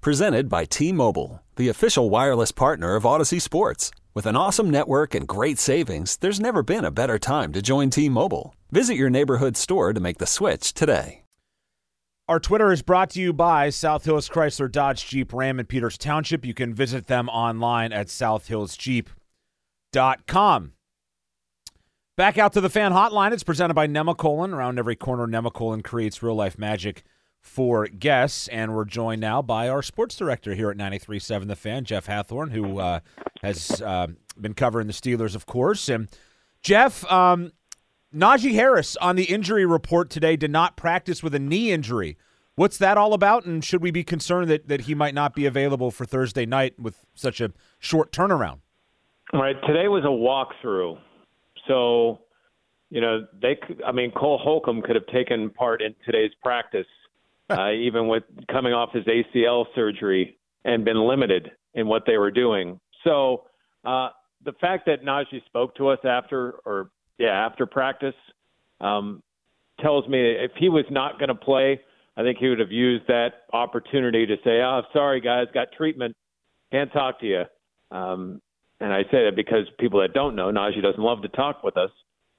Presented by T Mobile, the official wireless partner of Odyssey Sports. With an awesome network and great savings, there's never been a better time to join T Mobile. Visit your neighborhood store to make the switch today. Our Twitter is brought to you by South Hills Chrysler Dodge Jeep Ram in Peters Township. You can visit them online at southhillsjeep.com. Back out to the fan hotline. It's presented by Nemacolin. Around every corner, Nemacolin creates real life magic for guests. And we're joined now by our sports director here at 93.7 The Fan, Jeff Hathhorn, who uh, has uh, been covering the Steelers, of course. And Jeff, um, Najee Harris on the injury report today did not practice with a knee injury. What's that all about? And should we be concerned that, that he might not be available for Thursday night with such a short turnaround? Right. Today was a walkthrough. So, you know, they could, I mean, Cole Holcomb could have taken part in today's practice, uh, even with coming off his ACL surgery and been limited in what they were doing. So, uh, the fact that Najee spoke to us after, or yeah, after practice, um, tells me if he was not going to play, I think he would have used that opportunity to say, "Oh, sorry guys, got treatment, can't talk to you." Um, and I say that because people that don't know, Najee doesn't love to talk with us.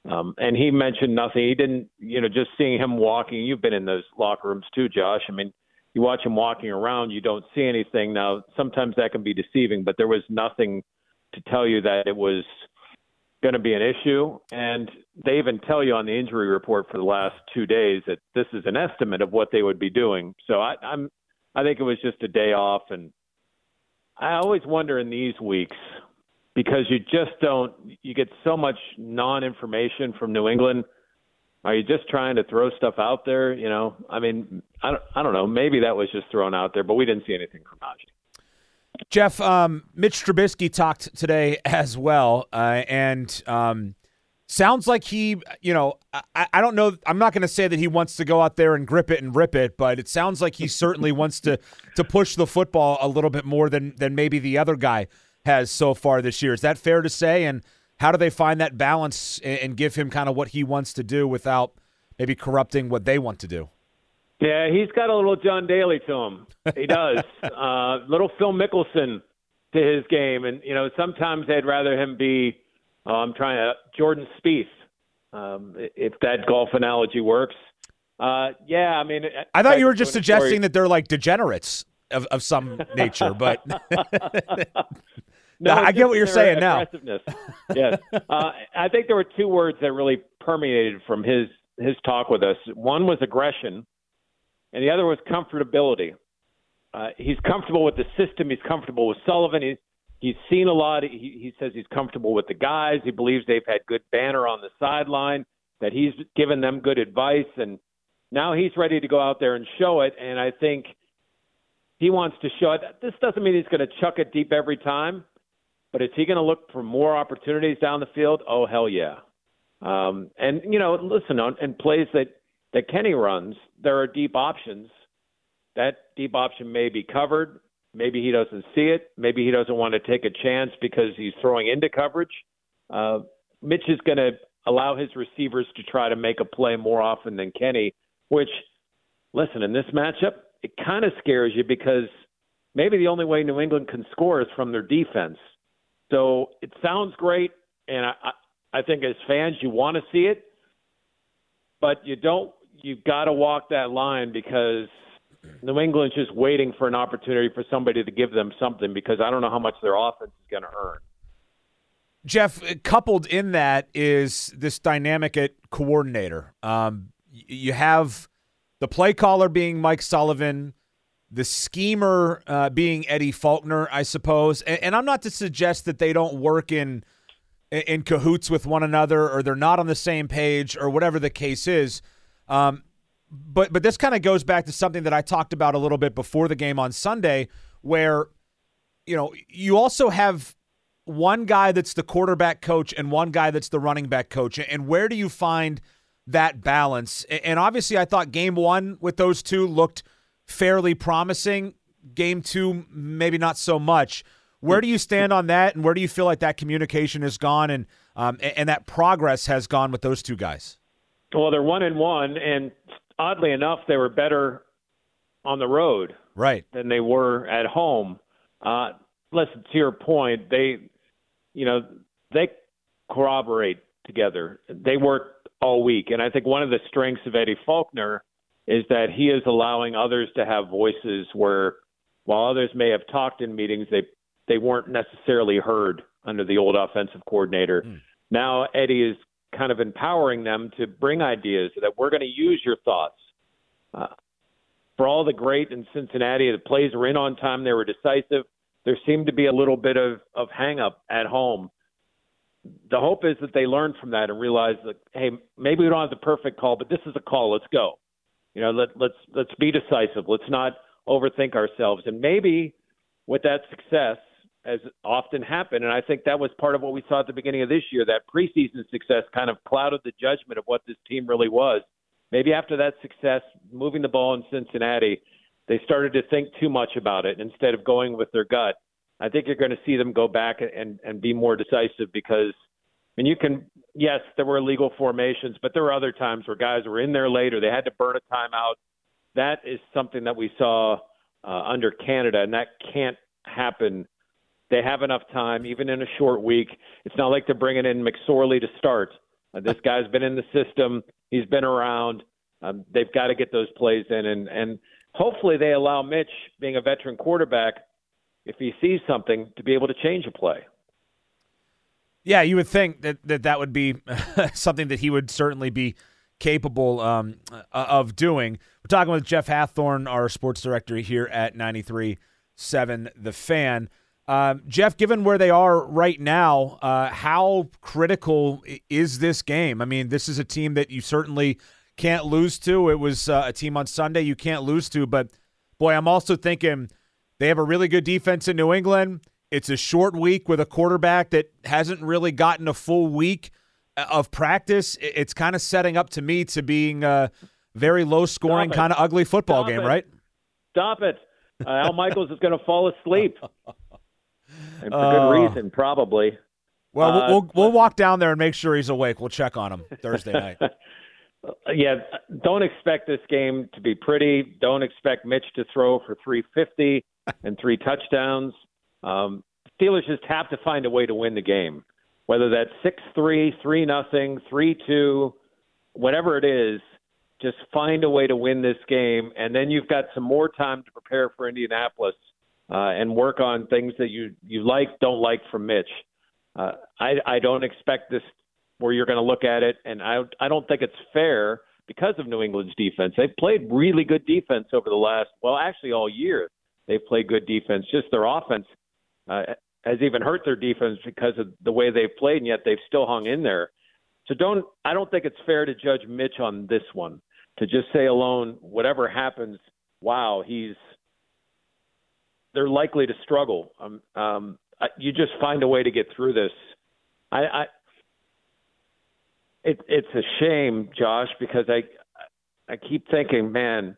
Um, and he mentioned nothing. He didn't, you know, just seeing him walking. You've been in those locker rooms too, Josh. I mean, you watch him walking around, you don't see anything. Now, sometimes that can be deceiving, but there was nothing to tell you that it was going to be an issue. And they even tell you on the injury report for the last two days that this is an estimate of what they would be doing. So I, I'm, I think it was just a day off. And I always wonder in these weeks because you just don't, you get so much non information from New England. Are you just trying to throw stuff out there? You know, I mean, I don't, I don't know. Maybe that was just thrown out there, but we didn't see anything from Najee. Jeff, um, Mitch Trubisky talked today as well, uh, and um, sounds like he, you know, I, I don't know. I'm not going to say that he wants to go out there and grip it and rip it, but it sounds like he certainly wants to to push the football a little bit more than than maybe the other guy has so far this year. Is that fair to say? And how do they find that balance and, give him kind of what he wants to do without maybe corrupting what they want to do? Yeah, he's got a little John Daly to him. He does. uh, little Phil Mickelson to his game, and you know sometimes I'd rather him be. Uh, I'm trying to Jordan Spieth, um, if that golf analogy works. Uh, yeah, I mean, I thought you were just suggesting that they're like degenerates of, of some nature, but no, I get what you're saying now. yes, uh, I think there were two words that really permeated from his his talk with us. One was aggression, and the other was comfortability. Uh, he's comfortable with the system. He's comfortable with Sullivan. He's he's seen a lot. He, he says he's comfortable with the guys. He believes they've had good banner on the sideline. That he's given them good advice, and now he's ready to go out there and show it. And I think he wants to show it. This doesn't mean he's going to chuck it deep every time, but is he going to look for more opportunities down the field? Oh hell yeah! Um, and you know, listen on and plays that that Kenny runs, there are deep options. That deep option may be covered. Maybe he doesn't see it. Maybe he doesn't want to take a chance because he's throwing into coverage. Uh, Mitch is going to allow his receivers to try to make a play more often than Kenny, which, listen, in this matchup, it kind of scares you because maybe the only way New England can score is from their defense. So it sounds great, and I, I think as fans you want to see it, but you don't you've got to walk that line because New England's just waiting for an opportunity for somebody to give them something because I don't know how much their offense is going to earn. Jeff, coupled in that is this dynamic at coordinator. Um, you have the play caller being Mike Sullivan, the schemer uh, being Eddie Faulkner, I suppose. And, and, I'm not to suggest that they don't work in in cahoots with one another or they're not on the same page or whatever the case is. Um, but but this kind of goes back to something that I talked about a little bit before the game on Sunday where you know you also have one guy that's the quarterback coach and one guy that's the running back coach, and where do you find that balance? And obviously, I thought game one with those two looked fairly promising. Game two, maybe not so much. Where do you stand on that, and where do you feel like that communication has gone and um, and that progress has gone with those two guys? Well, they're one and one, and oddly enough, they were better on the road, right, than they were at home. Uh, listen, to your point, they, you know, they corroborate together. They work all week, and I think one of the strengths of Eddie Faulkner is that he is allowing others to have voices where, while others may have talked in meetings, they they weren't necessarily heard under the old offensive coordinator. Mm. Now Eddie is kind of empowering them to bring ideas that we're going to use your thoughts. Uh, for all the great in Cincinnati, the plays were in on time, they were decisive. There seemed to be a little bit of of hang up at home. The hope is that they learn from that and realize that hey, maybe we don't have the perfect call, but this is a call. Let's go. You know, let let's let's be decisive. Let's not overthink ourselves. And maybe with that success, as often happened. And I think that was part of what we saw at the beginning of this year. That preseason success kind of clouded the judgment of what this team really was. Maybe after that success, moving the ball in Cincinnati, they started to think too much about it instead of going with their gut. I think you're going to see them go back and, and be more decisive because, mean, you can, yes, there were illegal formations, but there were other times where guys were in there later. They had to burn a timeout. That is something that we saw uh, under Canada, and that can't happen they have enough time, even in a short week. It's not like they're bringing in McSorley to start. Uh, this guy's been in the system. He's been around. Um, they've got to get those plays in, and and hopefully they allow Mitch, being a veteran quarterback, if he sees something, to be able to change a play. Yeah, you would think that that, that would be something that he would certainly be capable um, uh, of doing. We're talking with Jeff Hathhorn, our sports director here at 93.7 The Fan. Um, Jeff, given where they are right now, uh, how critical is this game? I mean, this is a team that you certainly can't lose to. It was uh, a team on Sunday you can't lose to, but boy, I'm also thinking they have a really good defense in New England. It's a short week with a quarterback that hasn't really gotten a full week uh, of practice. It's kind of setting up to me to being a very low scoring, kind of ugly football Stop game, it. right? Stop it. Uh, Al Michaels is going to fall asleep. and for Uh, good reason, probably. Well, we'll, Uh, we'll, we'll walk down there and make sure he's awake. We'll check on him Thursday night. yeah, don't expect this game to be pretty. Don't expect Mitch to throw for 350 and three touchdowns. Um, Steelers just have to find a way to win the game, whether that's six three, three nothing, three two, whatever it is. Just find a way to win this game, and then you've got some more time to prepare for Indianapolis uh, and work on things that you you like, don't like from Mitch. Uh, I I don't expect this where you're going to look at it, and I I don't think it's fair because of New England's defense. They've played really good defense over the last well, actually all year. They've played good defense. Just their offense uh, has even hurt their defense because of the way they've played, and yet they've still hung in there. So don't I don't think it's fair to judge Mitch on this one. To just say alone, whatever happens, wow, he's they're likely to struggle. Um, um, you just find a way to get through this. I, I it, it's a shame, Josh, because I I keep thinking, man,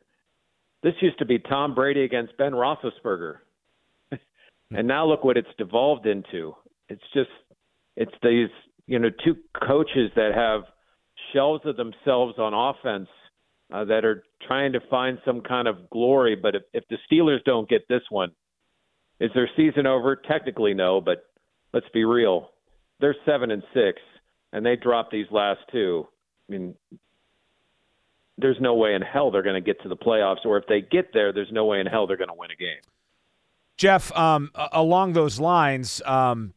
this used to be Tom Brady against Ben Roethlisberger, and now look what it's devolved into. It's just it's these you know two coaches that have shells of themselves on offense uh, that are trying to find some kind of glory. But if, if the Steelers don't get this one, is their season over? Technically, no. But let's be real, they're seven and six, and they dropped these last two. I mean, there's no way in hell they're going to get to the playoffs, or if they get there, there's no way in hell they're going to win a game. Jeff, um, along those lines, um,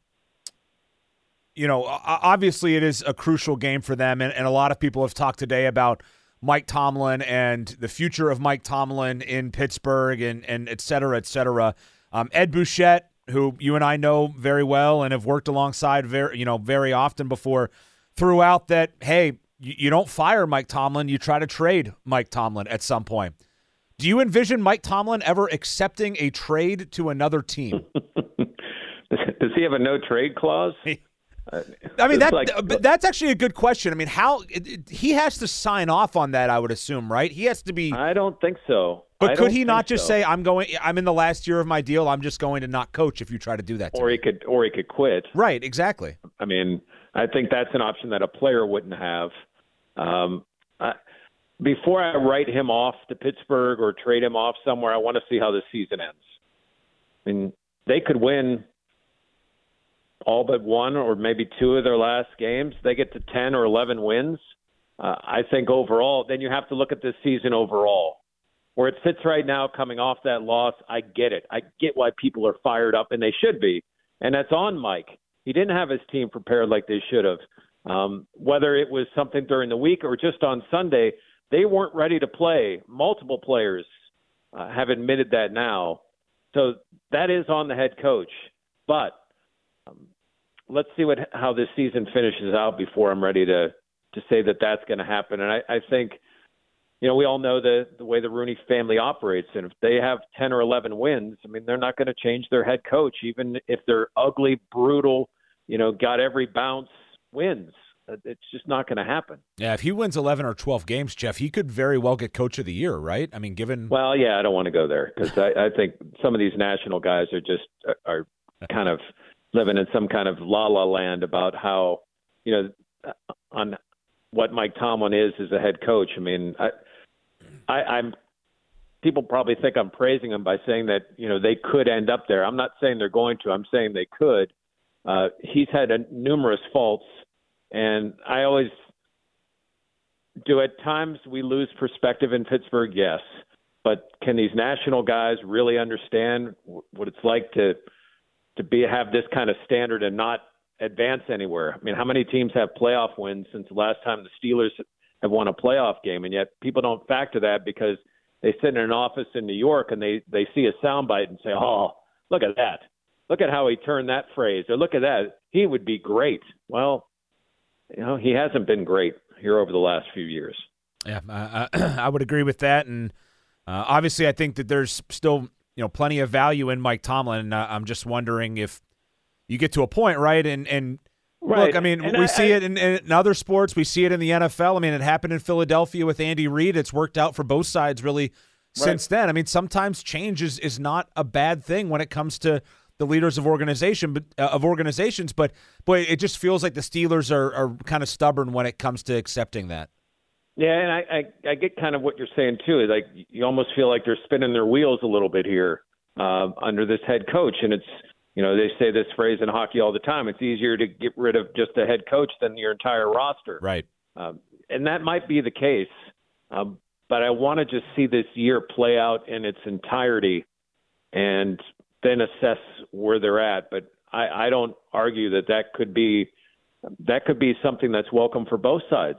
you know, obviously it is a crucial game for them, and, and a lot of people have talked today about Mike Tomlin and the future of Mike Tomlin in Pittsburgh, and and et cetera, et cetera. Um, Ed Bouchette, who you and I know very well and have worked alongside very, you know, very often before, threw out that hey, you, you don't fire Mike Tomlin, you try to trade Mike Tomlin at some point. Do you envision Mike Tomlin ever accepting a trade to another team? Does he have a no trade clause? I mean that like, that's actually a good question. I mean, how it, it, he has to sign off on that? I would assume, right? He has to be. I don't think so. But I could he not just so. say, "I'm going. I'm in the last year of my deal. I'm just going to not coach." If you try to do that, to or me. he could, or he could quit. Right. Exactly. I mean, I think that's an option that a player wouldn't have. Um, before I write him off to Pittsburgh or trade him off somewhere, I want to see how the season ends. I mean, they could win all but one or maybe two of their last games. They get to 10 or 11 wins. Uh, I think overall, then you have to look at this season overall. Where it sits right now, coming off that loss, I get it. I get why people are fired up, and they should be. And that's on Mike. He didn't have his team prepared like they should have. Um, whether it was something during the week or just on Sunday, they weren't ready to play. Multiple players uh, have admitted that now. So that is on the head coach. But um, let's see what how this season finishes out before I'm ready to to say that that's going to happen. And I, I think, you know, we all know the the way the Rooney family operates, and if they have ten or eleven wins, I mean, they're not going to change their head coach, even if they're ugly, brutal, you know, got every bounce wins. It's just not going to happen. Yeah, if he wins 11 or 12 games, Jeff, he could very well get coach of the year, right? I mean, given. Well, yeah, I don't want to go there because I, I think some of these national guys are just are kind of living in some kind of la la land about how, you know, on what Mike Tomlin is as a head coach. I mean, I, I, I'm people probably think I'm praising him by saying that you know they could end up there. I'm not saying they're going to. I'm saying they could. Uh, he's had a, numerous faults, and I always do. At times, we lose perspective in Pittsburgh. Yes, but can these national guys really understand what it's like to to be have this kind of standard and not advance anywhere? I mean, how many teams have playoff wins since the last time the Steelers have won a playoff game, and yet people don't factor that because they sit in an office in New York and they they see a soundbite and say, "Oh, look at that." Look at how he turned that phrase, or look at that. He would be great. Well, you know, he hasn't been great here over the last few years. Yeah, I, I would agree with that, and uh, obviously, I think that there's still you know plenty of value in Mike Tomlin. Uh, I'm just wondering if you get to a point, right? And and right. look, I mean, and we I, see I, it in, in, other sports. We see it in the NFL. I mean, it happened in Philadelphia with Andy Reid. It's worked out for both sides really since then. I mean, sometimes change is, is not a bad thing when it comes to the leaders of organization, but uh, of organizations. But boy, it just feels like the Steelers are, are kind of stubborn when it comes to accepting that. Yeah, and I, I I get kind of what you're saying too. Is like you almost feel like they're spinning their wheels a little bit here uh, under this head coach, and it's you know they say this phrase in hockey all the time. It's easier to get rid of just a head coach than your entire roster. Right. Um, and that might be the case, um, but I want to just see this year play out in its entirety, and then assess where they're at. But I, I don't argue that that could be that could be something that's welcome for both sides.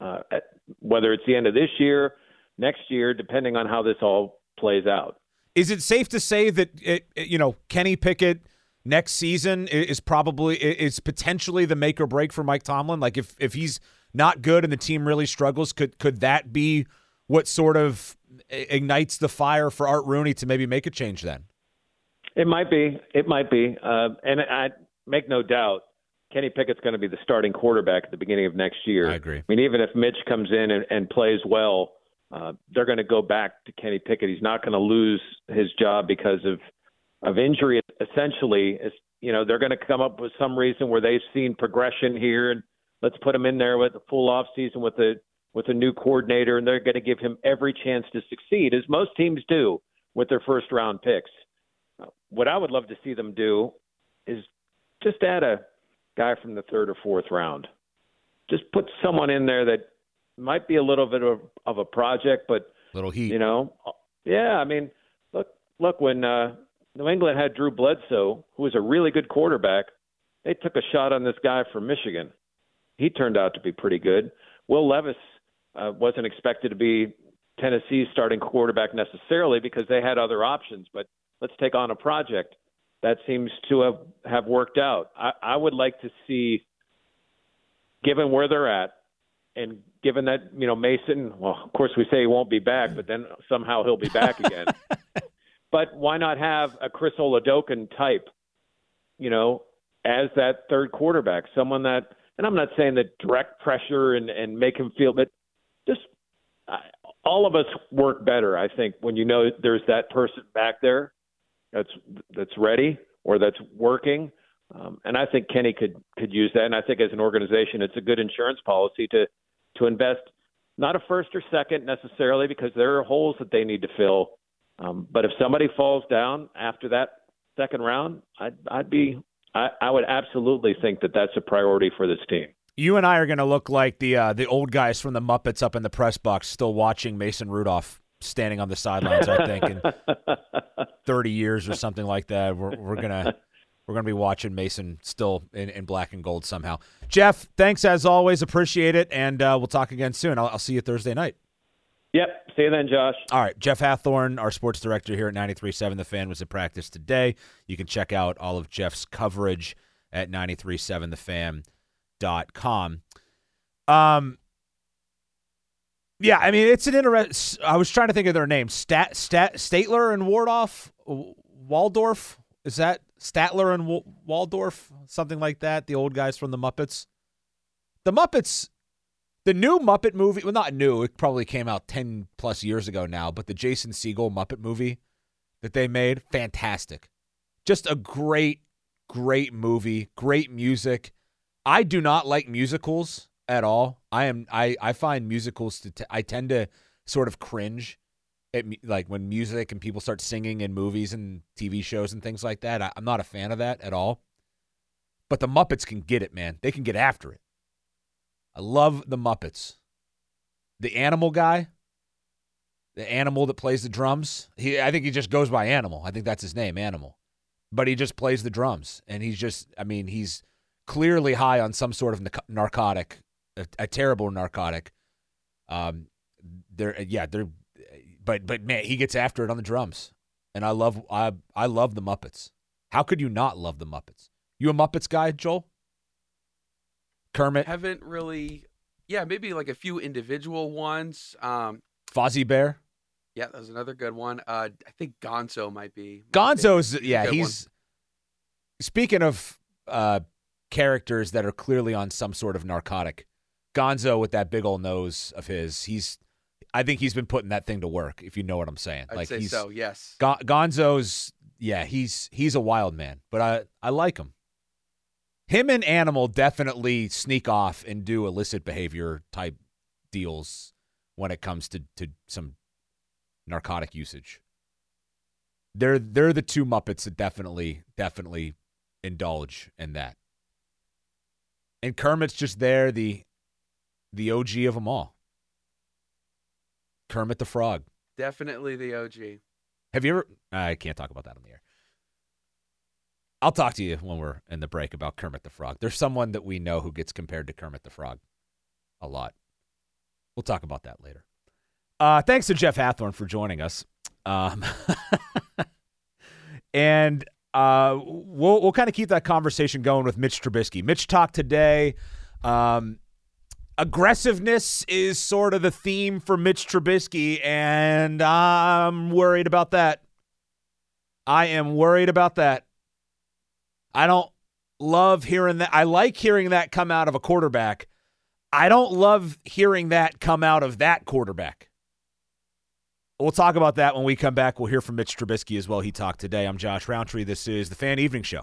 Uh, whether it's the end of this year, next year, depending on how this all plays out. Is it safe to say that it, you know Kenny Pickett next season is probably is potentially the make or break for Mike Tomlin? Like if if he's not good and the team really struggles, could could that be what sort of ignites the fire for Art Rooney to maybe make a change then? It might be. It might be. Uh, and I make no doubt Kenny Pickett's going to be the starting quarterback at the beginning of next year. I agree. I mean, even if Mitch comes in and, and plays well, uh, they're going to go back to Kenny Pickett. He's not going to lose his job because of of injury. Essentially, is you know they're going to come up with some reason where they've seen progression here, and let's put him in there with a full off season with a with a new coordinator, and they're going to give him every chance to succeed, as most teams do with their first round picks. What I would love to see them do is just add a guy from the third or fourth round. Just put someone in there that might be a little bit of, of a project, but little heat. You know, yeah. I mean, look, look when uh, New England had Drew Bledsoe, who was a really good quarterback, they took a shot on this guy from Michigan. He turned out to be pretty good. Will Levis uh, wasn't expected to be Tennessee's starting quarterback necessarily because they had other options, but let's take on a project that seems to have, have worked out. I, I would like to see, given where they're at, and given that you know Mason, well, of course we say he won't be back, but then somehow he'll be back again. but why not have a Chris Oladokun type, you know, as that third quarterback, someone that, and I'm not saying that direct pressure and and make him feel, but just uh, all of us work better, I think, when you know there's that person back there that's that's ready or that's working. Um, and I think Kenny could could use that. And I think as an organization, it's a good insurance policy to to invest not a first or second necessarily because there are holes that they need to fill. Um, but if somebody falls down after that second round, I'd, I'd be I, I would absolutely think that that's a priority for this team. You and I are going to look like the uh, the old guys from the Muppets up in the press box, still watching Mason Rudolph standing on the sidelines. I think in thirty years or something like that, we're, we're gonna we're gonna be watching Mason still in, in black and gold somehow. Jeff, thanks as always, appreciate it, and uh, we'll talk again soon. I'll, I'll see you Thursday night. Yep. See you then, Josh. All right. Jeff Hathhorn, our sports director here at 93.7 The Fan, was at practice today. You can check out all of Jeff's coverage at 93.7thefan.com. Um, yeah, I mean, it's an interest. I was trying to think of their names. Stat, Stat, Statler and Wardoff? Waldorf? Is that Statler and w- Waldorf? Something like that? The old guys from the Muppets? The Muppets the new Muppet movie, well, not new, it probably came out 10 plus years ago now, but the Jason Segel Muppet movie that they made, fantastic. Just a great, great movie, great music. I do not like musicals at all. I am I I find musicals to t- I tend to sort of cringe at like when music and people start singing in movies and TV shows and things like that. I, I'm not a fan of that at all. But the Muppets can get it, man. They can get after it. I love the Muppets. The animal guy, the animal that plays the drums. He, I think he just goes by Animal. I think that's his name, Animal. But he just plays the drums, and he's just. I mean, he's clearly high on some sort of narcotic, a, a terrible narcotic. Um, they're yeah, they're, but but man, he gets after it on the drums, and I love I I love the Muppets. How could you not love the Muppets? You a Muppets guy, Joel? Kermit. Haven't really. Yeah, maybe like a few individual ones. Um, Fozzie Bear. Yeah, that was another good one. Uh, I think Gonzo might be. Gonzo's yeah, he's. One. Speaking of uh, characters that are clearly on some sort of narcotic, Gonzo with that big old nose of his, he's. I think he's been putting that thing to work. If you know what I'm saying, I'd like say he's, so. Yes. Gonzo's yeah, he's he's a wild man, but I I like him him and Animal definitely sneak off and do illicit behavior type deals when it comes to, to some narcotic usage. They're they're the two Muppets that definitely definitely indulge in that. And Kermit's just there, the the OG of them all. Kermit the Frog. Definitely the OG. Have you ever? I can't talk about that on the air. I'll talk to you when we're in the break about Kermit the Frog. There's someone that we know who gets compared to Kermit the Frog a lot. We'll talk about that later. Uh, thanks to Jeff Hathhorn for joining us. Um, and uh, we'll we'll kind of keep that conversation going with Mitch Trubisky. Mitch talked today. Um, aggressiveness is sort of the theme for Mitch Trubisky, and I'm worried about that. I am worried about that. I don't love hearing that. I like hearing that come out of a quarterback. I don't love hearing that come out of that quarterback. We'll talk about that when we come back. We'll hear from Mitch Trubisky as well. He talked today. I'm Josh Rowntree. This is the Fan Evening Show.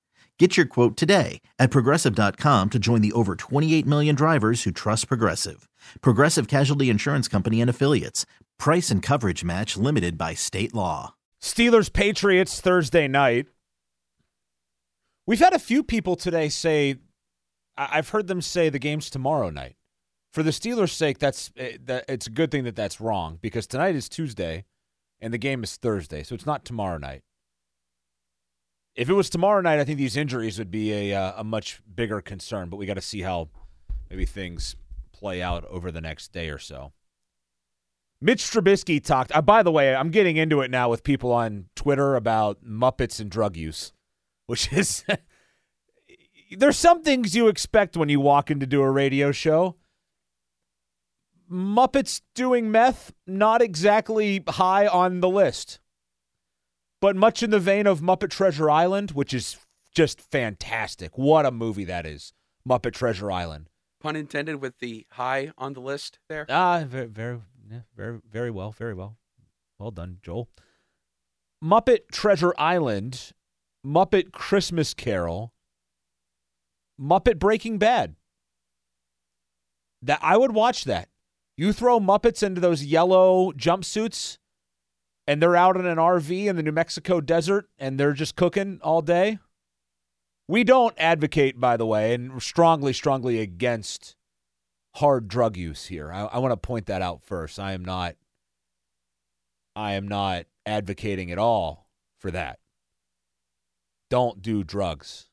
Get your quote today at progressive.com to join the over 28 million drivers who trust Progressive. Progressive Casualty Insurance Company and Affiliates. Price and coverage match limited by state law. Steelers Patriots Thursday night. We've had a few people today say, I've heard them say the game's tomorrow night. For the Steelers' sake, that's eh, that it's a good thing that that's wrong because tonight is Tuesday, and the game is Thursday, so it's not tomorrow night. If it was tomorrow night, I think these injuries would be a uh, a much bigger concern. But we got to see how maybe things play out over the next day or so. Mitch Trubisky talked. Uh, by the way, I'm getting into it now with people on Twitter about Muppets and drug use, which is there's some things you expect when you walk in to do a radio show. Muppets doing meth, not exactly high on the list but much in the vein of Muppet Treasure Island, which is just fantastic. What a movie that is, Muppet Treasure Island. Pun intended with the high on the list there. Ah, very, very, yeah, very, very well, very well. Well done, Joel. Muppet Treasure Island, Muppet Christmas Carol, Muppet Breaking Bad. That I would watch that. You throw Muppets into those yellow jumpsuits and they're out in an RV in the New Mexico desert and they're just cooking all day. We don't advocate, by the way, and strongly, strongly against hard drug use here. I, I want to point that out first. I am not I am not advocating at all for that. Don't do drugs.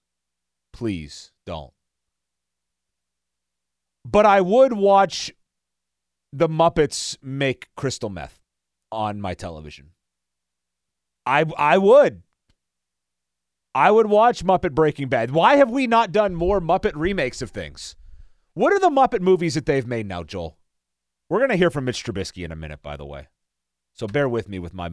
Please don't. But I would watch the Muppets make crystal meth on my television. I I would. I would watch Muppet Breaking Bad. Why have we not done more Muppet remakes of things? What are the Muppet movies that they've made now, Joel? We're going to hear from Mitch Trubisky in a minute, by the way. So bear with me with my.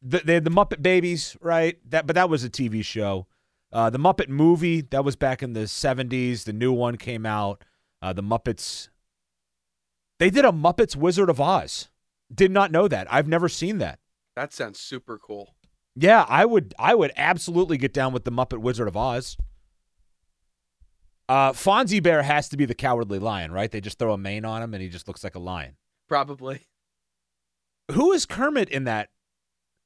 The, they had the Muppet Babies, right? That, but that was a TV show. Uh, the Muppet movie that was back in the '70s. The new one came out. Uh, the Muppets. They did a Muppets Wizard of Oz. Did not know that. I've never seen that. That sounds super cool. Yeah, I would I would absolutely get down with the Muppet Wizard of Oz. Uh, Fozzie Bear has to be the cowardly lion, right? They just throw a mane on him and he just looks like a lion. Probably. Who is Kermit in that?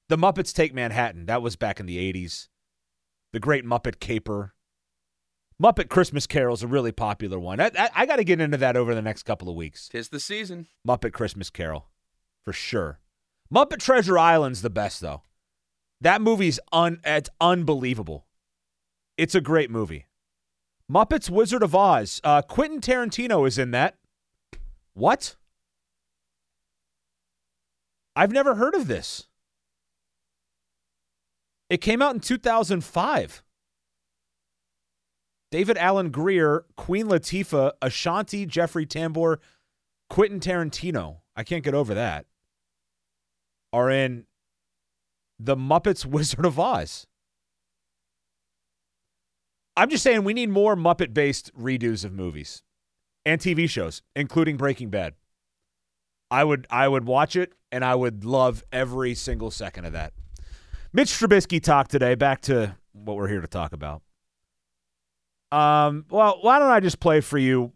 The Muppets Take Manhattan. That was back in the 80s. The Great Muppet Caper. Muppet Christmas Carol is a really popular one. I, I, I got to get into that over the next couple of weeks. Tis the season. Muppet Christmas Carol for sure. Muppet Treasure Island's the best though. That movie's un it's unbelievable. It's a great movie. Muppets Wizard of Oz. Uh, Quentin Tarantino is in that. What? I've never heard of this. It came out in 2005. David Alan Grier, Queen Latifah, Ashanti, Jeffrey Tambor, Quentin Tarantino. I can't get over that are in The Muppets Wizard of Oz. I'm just saying we need more Muppet based redos of movies and TV shows, including Breaking Bad. I would I would watch it and I would love every single second of that. Mitch Trubisky talked today. Back to what we're here to talk about. Um, well, why don't I just play for you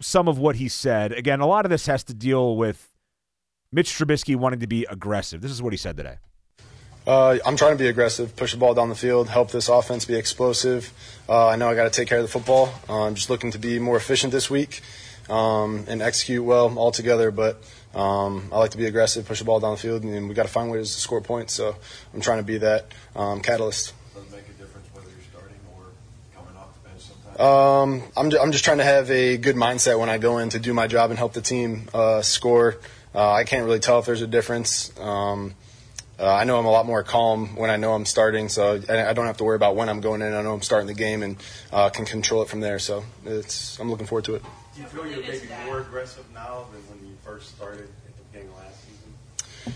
some of what he said? Again, a lot of this has to deal with Mitch Trubisky wanted to be aggressive. This is what he said today. Uh, I'm trying to be aggressive, push the ball down the field, help this offense be explosive. Uh, I know I got to take care of the football. Uh, I'm just looking to be more efficient this week um, and execute well altogether. But um, I like to be aggressive, push the ball down the field, and we got to find ways to score points. So I'm trying to be that um, catalyst. Does it make a difference whether you're starting or coming off the bench sometimes? Um, I'm, ju- I'm just trying to have a good mindset when I go in to do my job and help the team uh, score. Uh, I can't really tell if there's a difference. Um, uh, I know I'm a lot more calm when I know I'm starting, so I, I don't have to worry about when I'm going in. I know I'm starting the game and uh, can control it from there. So it's I'm looking forward to it. Do you feel you're maybe more aggressive now than when you first started at the beginning of last season?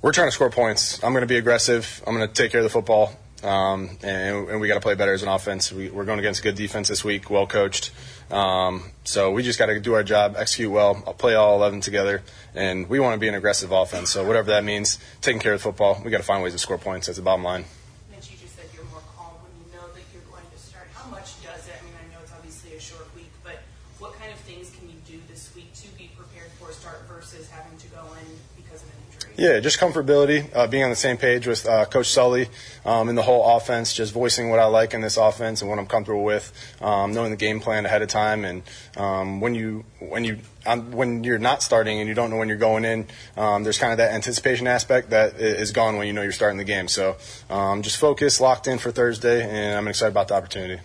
We're trying to score points. I'm going to be aggressive. I'm going to take care of the football. Um, and, and we got to play better as an offense. We, we're going against a good defense this week, well coached. Um, so we just got to do our job, execute well, I'll play all 11 together, and we want to be an aggressive offense. So whatever that means, taking care of the football, we got to find ways to score points. That's the bottom line. Mitch, you just said you're more calm when you know that you're going to start. How much does it? I mean, I know it's obviously a short week, but what kind of things can you do this week to be prepared for a start versus having to go in because of an injury? Yeah, just comfortability, uh, being on the same page with uh, Coach Sully um, and the whole offense, just voicing what I like in this offense and what I'm comfortable with, um, knowing the game plan ahead of time, and um, when you when you um, when you're not starting and you don't know when you're going in, um, there's kind of that anticipation aspect that is gone when you know you're starting the game. So um, just focus, locked in for Thursday, and I'm excited about the opportunity.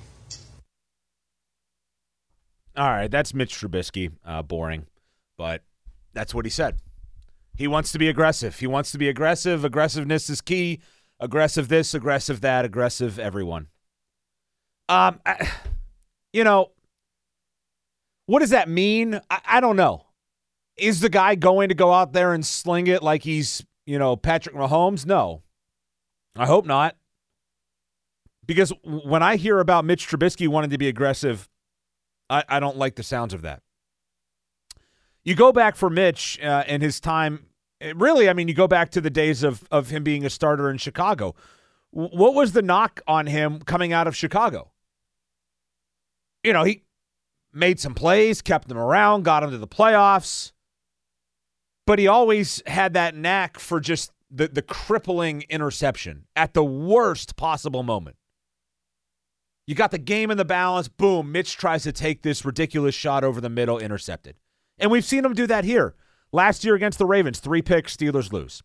All right, that's Mitch Trubisky. Uh, boring, but that's what he said. He wants to be aggressive. He wants to be aggressive. Aggressiveness is key. Aggressive this, aggressive that, aggressive everyone. Um, I, you know, what does that mean? I, I don't know. Is the guy going to go out there and sling it like he's, you know, Patrick Mahomes? No. I hope not. Because when I hear about Mitch Trubisky wanting to be aggressive, I, I don't like the sounds of that. You go back for Mitch uh, and his time. eh, Really, I mean, you go back to the days of of him being a starter in Chicago. What was the knock on him coming out of Chicago? You know, he made some plays, kept them around, got him to the playoffs, but he always had that knack for just the the crippling interception at the worst possible moment. You got the game in the balance. Boom. Mitch tries to take this ridiculous shot over the middle, intercepted. And we've seen him do that here. Last year against the Ravens, three picks, Steelers lose.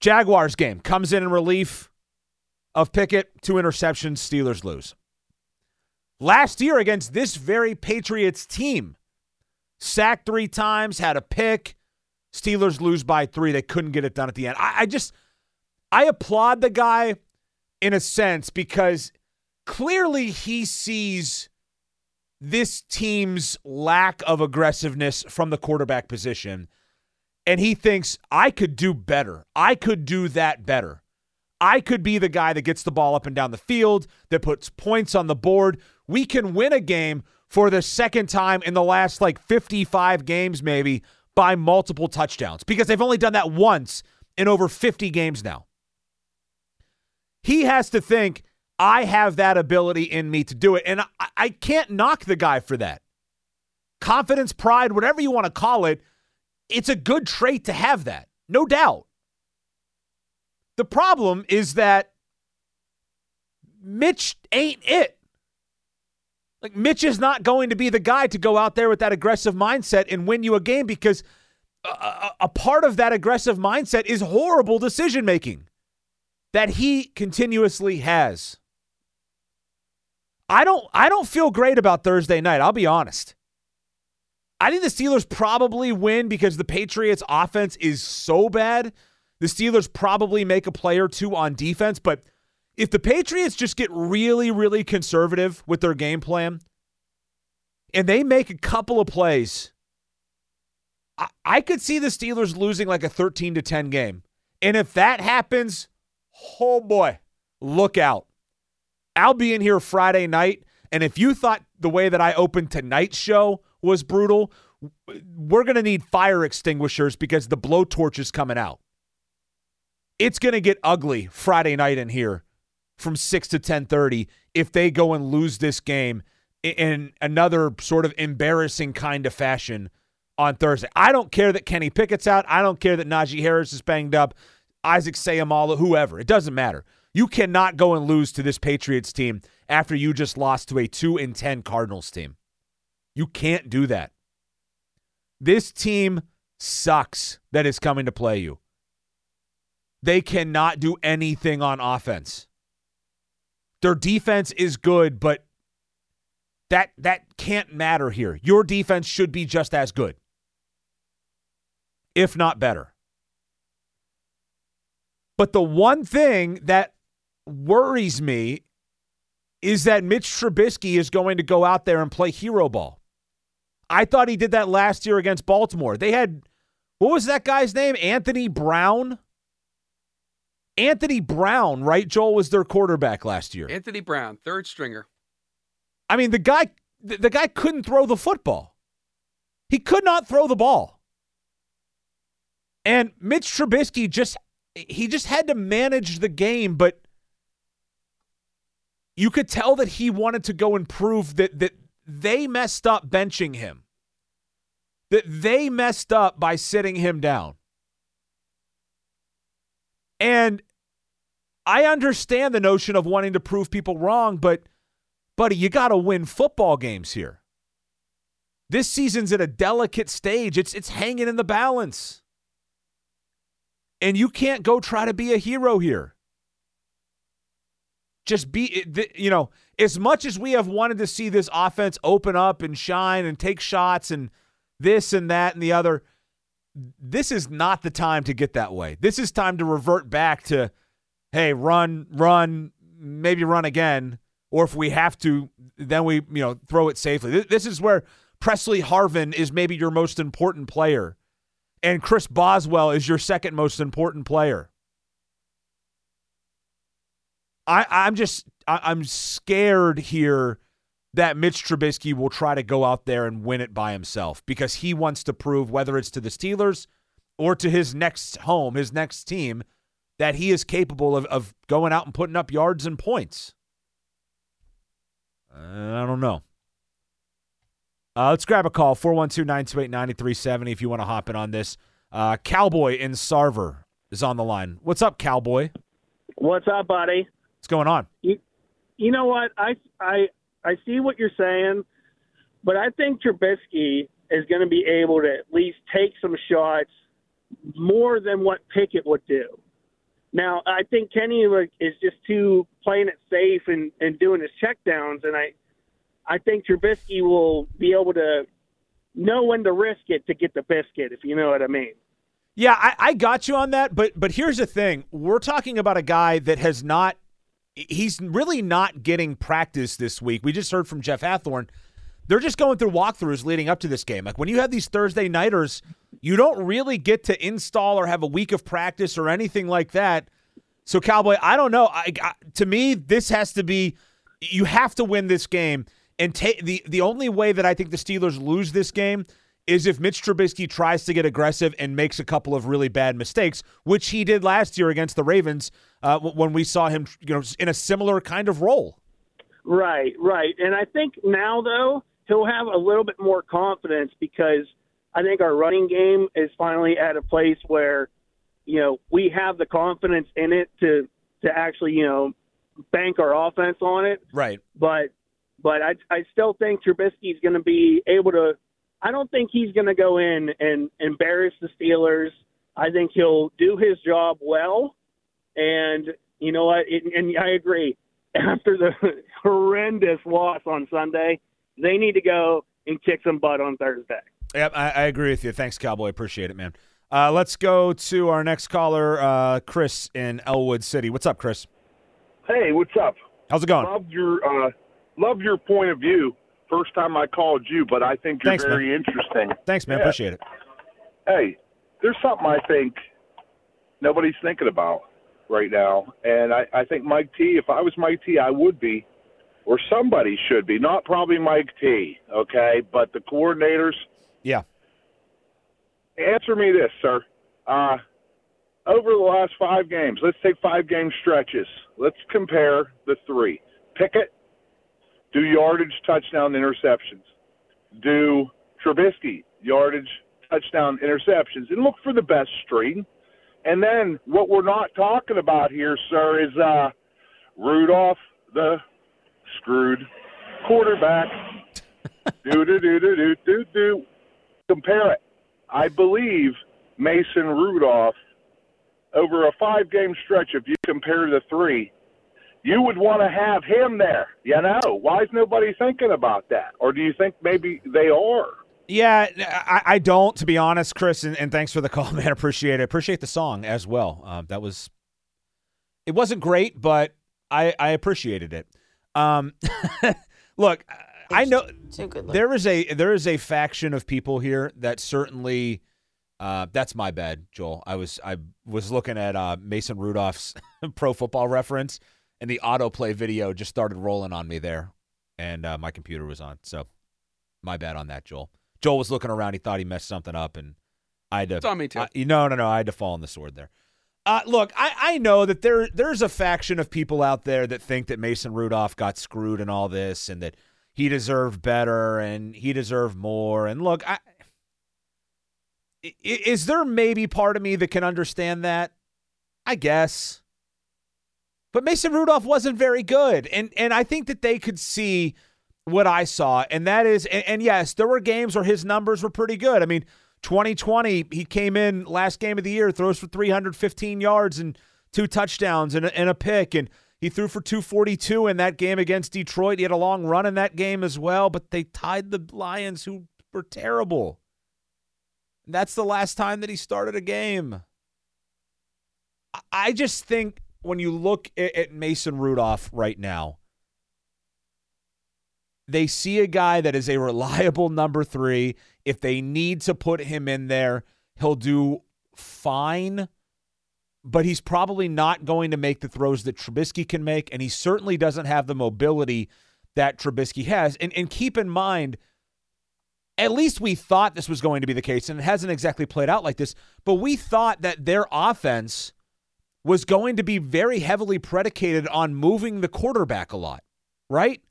Jaguars game comes in in relief of Pickett, two interceptions, Steelers lose. Last year against this very Patriots team, sacked three times, had a pick. Steelers lose by three. They couldn't get it done at the end. I, I just, I applaud the guy in a sense because clearly he sees this team's lack of aggressiveness from the quarterback position and he thinks I could do better. I could do that better. I could be the guy that gets the ball up and down the field, that puts points on the board. We can win a game for the second time in the last like 55 games, maybe by multiple touchdowns because they've only done that once in over 50 games now. He has to think, I have that ability in me to do it. And I, I can't knock the guy for that. Confidence, pride, whatever you want to call it, it's a good trait to have that, no doubt. The problem is that Mitch ain't it. Like, Mitch is not going to be the guy to go out there with that aggressive mindset and win you a game because a, a, a part of that aggressive mindset is horrible decision making that he continuously has. I don't I don't feel great about Thursday night, I'll be honest. I think the Steelers probably win because the Patriots offense is so bad. The Steelers probably make a play or two on defense, but if the Patriots just get really really conservative with their game plan and they make a couple of plays, I, I could see the Steelers losing like a 13 to 10 game. And if that happens, oh boy, look out. I'll be in here Friday night. And if you thought the way that I opened tonight's show was brutal, we're going to need fire extinguishers because the blowtorch is coming out. It's going to get ugly Friday night in here from 6 to 10:30 if they go and lose this game in another sort of embarrassing kind of fashion on Thursday. I don't care that Kenny Pickett's out. I don't care that Najee Harris is banged up. Isaac Seumalo, whoever. It doesn't matter. You cannot go and lose to this Patriots team after you just lost to a 2 and 10 Cardinals team. You can't do that. This team sucks that is coming to play you. They cannot do anything on offense. Their defense is good, but That that can't matter here. Your defense should be just as good, if not better. But the one thing that worries me is that Mitch Trubisky is going to go out there and play hero ball. I thought he did that last year against Baltimore. They had what was that guy's name? Anthony Brown. Anthony Brown, right? Joel was their quarterback last year. Anthony Brown, third stringer. I mean, the guy the, guy couldn't throw the football. He could not throw the ball. And Mitch Trubisky just he just had to manage the game, but you could tell that he wanted to go and prove that that they messed up benching him. That they messed up by sitting him down. And I understand the notion of wanting to prove people wrong, but buddy, you got to win football games here. This season's at a delicate stage. It's it's hanging in the balance. And you can't go try to be a hero here. Just be you know, as much as we have wanted to see this offense open up and shine and take shots and this and that and the other, this is not the time to get that way. This is time to revert back to hey, run, run, maybe run again or if we have to, then we you know throw it safely. This is where Pressley Harvin is maybe your most important player, and Chris Boswell is your second most important player. I I'm just I, I'm scared here that Mitch Trubisky will try to go out there and win it by himself because he wants to prove whether it's to the Steelers or to his next home, his next team, that he is capable of, of going out and putting up yards and points. I don't know. Uh, let's grab a call 412 928 9370 if you want to hop in on this. Uh, Cowboy in Sarver is on the line. What's up, Cowboy? What's up, buddy? What's going on? You, you know what? I, I, I see what you're saying, but I think Trubisky is going to be able to at least take some shots more than what Pickett would do. Now, I think Kenny is just too playing it safe and, and doing his checkdowns, and I I think Trubisky will be able to know when to risk it to get the biscuit, if you know what I mean. Yeah, I, I got you on that, but but here's the thing: we're talking about a guy that has not. He's really not getting practice this week. We just heard from Jeff Hathhorn. They're just going through walkthroughs leading up to this game. Like when you have these Thursday nighters, you don't really get to install or have a week of practice or anything like that. So Cowboy, I don't know. I, I, to me, this has to be. You have to win this game, and take the the only way that I think the Steelers lose this game is if Mitch Trubisky tries to get aggressive and makes a couple of really bad mistakes, which he did last year against the Ravens uh, when we saw him, you know, in a similar kind of role. Right, right, and I think now though he'll have a little bit more confidence because I think our running game is finally at a place where, you know, we have the confidence in it to to actually, you know, bank our offense on it. Right. But but I I still think Trubisky's going to be able to. I don't think he's going to go in and embarrass the Steelers. I think he'll do his job well, and you know what? It, and I agree. After the horrendous loss on Sunday, they need to go and kick some butt on Thursday. Yep, I, I agree with you. Thanks, Cowboy. Appreciate it, man. Uh, let's go to our next caller, uh, Chris in Ellwood City. What's up, Chris? Hey, what's up? How's it going? Love your uh, love your point of view. First time I called you, but I think you're Thanks, very man. interesting. Thanks, man. Yeah. Appreciate it. Hey, there's something I think nobody's thinking about right now, and I, I think Mike T. If I was Mike T, I would be, or somebody should be. Not probably Mike T. Okay, but the coordinators. Yeah. Answer me this, sir. Uh, over the last five games, let's take five game stretches. Let's compare the three. Pickett, do yardage, touchdown, interceptions. Do Trubisky, yardage, touchdown, interceptions. And look for the best string. And then what we're not talking about here, sir, is uh, Rudolph, the screwed quarterback. do do do do do do do. Compare it. I believe Mason Rudolph over a five game stretch. If you compare the three, you would want to have him there. You know, why is nobody thinking about that? Or do you think maybe they are? Yeah, I, I don't, to be honest, Chris, and, and, thanks for the call, man. Appreciate it. Appreciate the song as well. Um, that was, it wasn't great, but I, I appreciated it. Um, look, I know there is a there is a faction of people here that certainly. Uh, that's my bad, Joel. I was I was looking at uh, Mason Rudolph's Pro Football Reference, and the autoplay video just started rolling on me there, and uh, my computer was on. So, my bad on that, Joel. Joel was looking around. He thought he messed something up, and I had to. It's on me too. I, no, no, no. I had to fall on the sword there. Uh, look, I, I know that there there's a faction of people out there that think that Mason Rudolph got screwed in all this, and that he deserved better and he deserved more. And look, I, is there maybe part of me that can understand that? I guess. But Mason Rudolph wasn't very good. And and I think that they could see what I saw. And that is and, and yes, there were games where his numbers were pretty good. I mean, 2020, he came in last game of the year, throws for 315 yards and two touchdowns and a, and a pick. And he threw for 242 in that game against Detroit. He had a long run in that game as well, but they tied the Lions, who were terrible. That's the last time that he started a game. I just think when you look at Mason Rudolph right now, they see a guy that is a reliable number three. If they need to put him in there, he'll do fine, but he's probably not going to make the throws that Trubisky can make, and he certainly doesn't have the mobility that Trubisky has. And, and keep in mind, at least we thought this was going to be the case, and it hasn't exactly played out like this, but we thought that their offense was going to be very heavily predicated on moving the quarterback a lot, right?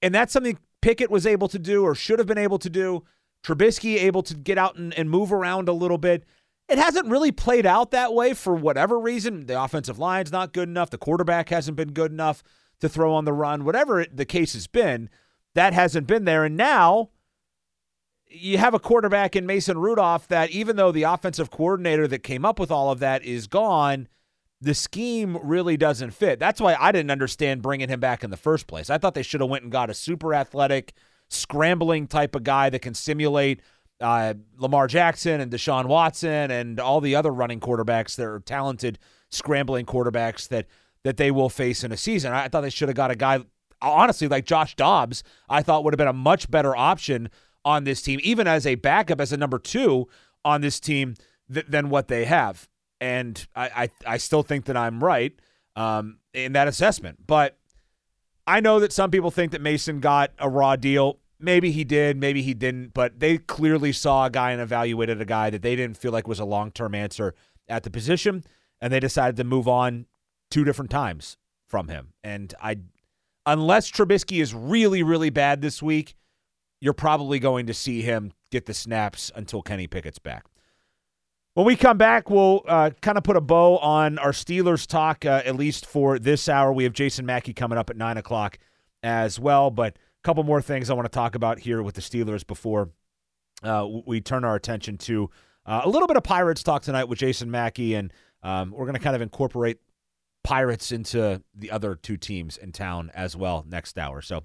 And that's something Pickett was able to do or should have been able to do. Trubisky able to get out and, and move around a little bit. It hasn't really played out that way for whatever reason. The offensive line's not good enough. The quarterback hasn't been good enough to throw on the run. Whatever the case has been, that hasn't been there. And now you have a quarterback in Mason Rudolph that, even though the offensive coordinator that came up with all of that is gone, the scheme really doesn't fit. That's why I didn't understand bringing him back in the first place. I thought they should have went and got a super athletic, scrambling type of guy that can simulate uh, Lamar Jackson and Deshaun Watson and all the other running quarterbacks that are talented, scrambling quarterbacks that that they will face in a season. I thought they should have got a guy, honestly, like Josh Dobbs. I thought would have been a much better option on this team, even as a backup, as a number two on this team, th- than what they have. And I, I, I still think that I'm right um, in that assessment. But I know that some people think that Mason got a raw deal. Maybe he did, maybe he didn't, but they clearly saw a guy and evaluated a guy that they didn't feel like was a long term answer at the position, and they decided to move on two different times from him. And I, unless Trubisky is really, really bad this week, you're probably going to see him get the snaps until Kenny Pickett's back. When we come back, we'll uh, kind of put a bow on our Steelers talk, uh, at least for this hour. We have Jason Mackey coming up at 9 o'clock as well. But a couple more things I want to talk about here with the Steelers before uh, we turn our attention to uh, a little bit of Pirates talk tonight with Jason Mackey. And um, we're going to kind of incorporate Pirates into the other two teams in town as well next hour. So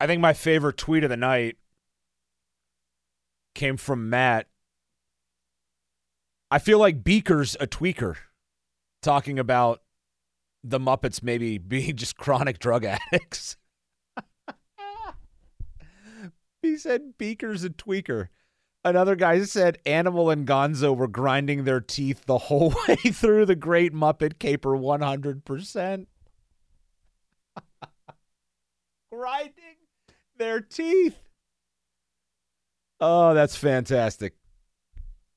I think my favorite tweet of the night came from Matt. I feel like Beaker's a tweaker. talking about the Muppets maybe being just chronic drug addicts. he said Beaker's a tweaker. Another guy said Animal and Gonzo were grinding their teeth the whole way through the Great Muppet Caper 100%. grinding their teeth. Oh, that's fantastic.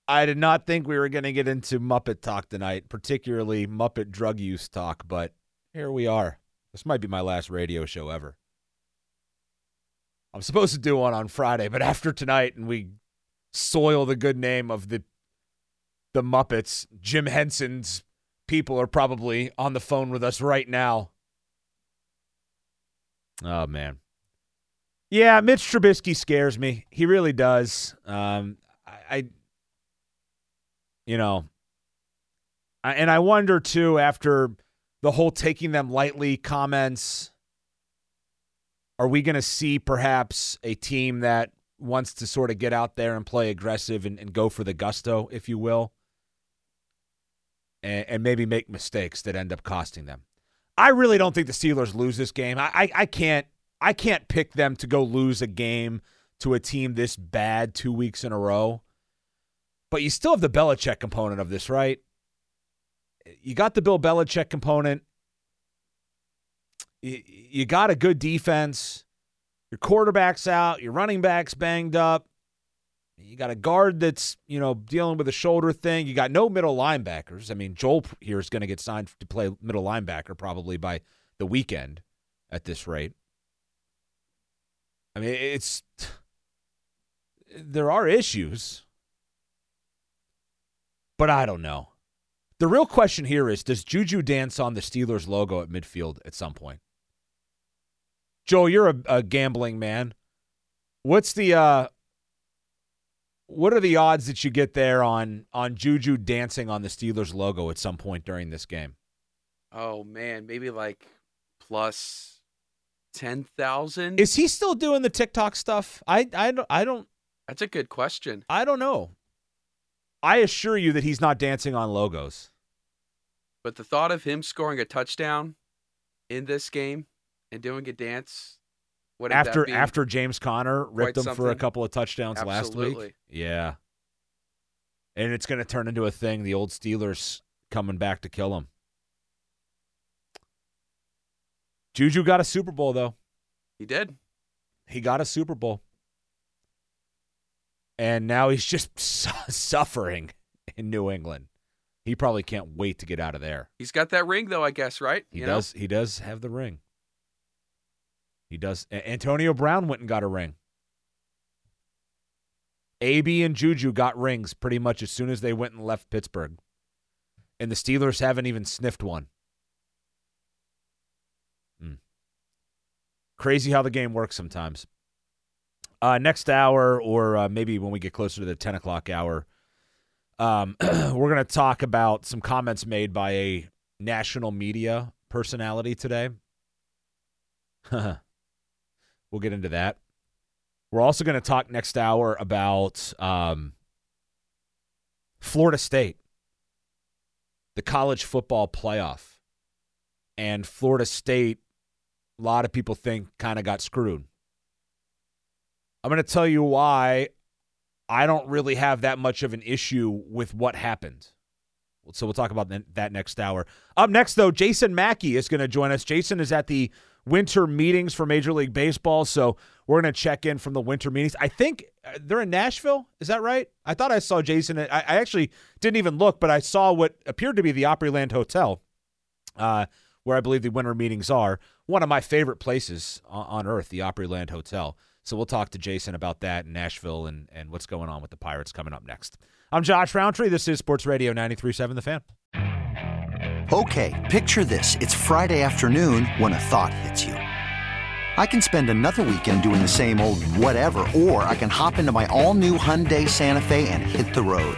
I did not think we were going to get into Muppet talk tonight, particularly Muppet drug use talk, but here we are. This might be my last radio show ever. I'm supposed to do one on Friday, but after tonight and we soil the good name of the the Muppets, Jim Henson's people are probably on the phone with us right now. Oh man. Yeah, Mitch Trubisky scares me. He really does. Um, I, I you know, I, and I wonder too after the whole taking them lightly comments. Are we going to see perhaps a team that wants to sort of get out there and play aggressive and, and go for the gusto, if you will, and, and, maybe make mistakes that end up costing them? I really don't think the Steelers lose this game. I, I, I can't I can't pick them to go lose a game to a team this bad two weeks in a row. But you still have the Belichick component of this, right? You got the Bill Belichick component. You, you got a good defense. Your quarterback's out. Your running back's banged up. You got a guard that's, you know, dealing with a shoulder thing. You got no middle linebackers. I mean, Joel here is going to get signed to play middle linebacker probably by the weekend at this rate. I mean, it's there are issues, but I don't know. The real question here is does Juju dance on the Steelers logo at midfield at some point? Joe, you're a, a gambling man. What's the uh what are the odds that you get there on on Juju dancing on the Steelers logo at some point during this game? Oh man, maybe like plus ten thousand. Is he still doing the TikTok stuff? I I don't I don't. That's a good question. I don't know. I assure you that he's not dancing on logos. But the thought of him scoring a touchdown in this game and doing a dance after after James Conner ripped him for a couple of touchdowns Absolutely. last week. Yeah. And it's going to turn into a thing. The old Steelers coming back to kill him. Juju got a Super Bowl though. He did. He got a Super Bowl. And now he's just suffering in New England. He probably can't wait to get out of there. He's got that ring though, I guess, right? He you does. Know? He does have the ring. He does. Antonio Brown went and got a ring. AB and Juju got rings pretty much as soon as they went and left Pittsburgh. And the Steelers haven't even sniffed one. Crazy how the game works sometimes. Uh, next hour, or uh, maybe when we get closer to the 10 o'clock hour, um, we're going to talk about some comments made by a national media personality today. we'll get into that. We're also going to talk next hour about um, Florida State, the college football playoff, and Florida State a lot of people think kind of got screwed. I'm going to tell you why I don't really have that much of an issue with what happened. So we'll talk about that next hour. Up next, though, Jason Mackey is going to join us. Jason is at the winter meetings for Major League Baseball, so we're going to check in from the winter meetings. I think uh, they're in Nashville. Is that right? I thought I saw Jason. I, I actually didn't even look, but I saw what appeared to be the Opryland Hotel, uh, where I believe the winter meetings are one of my favorite places on, earth, the Opryland Hotel. So we'll talk to Jason about that in Nashville and, and what's going on with the Pirates coming up next. I'm Josh Rowntree. This is Sports Radio 93.7 The Fan. Okay, picture this. It's Friday afternoon when a thought hits you. I can spend another weekend doing the same old whatever, or I can hop into my all-new Hyundai Santa Fe and hit the road.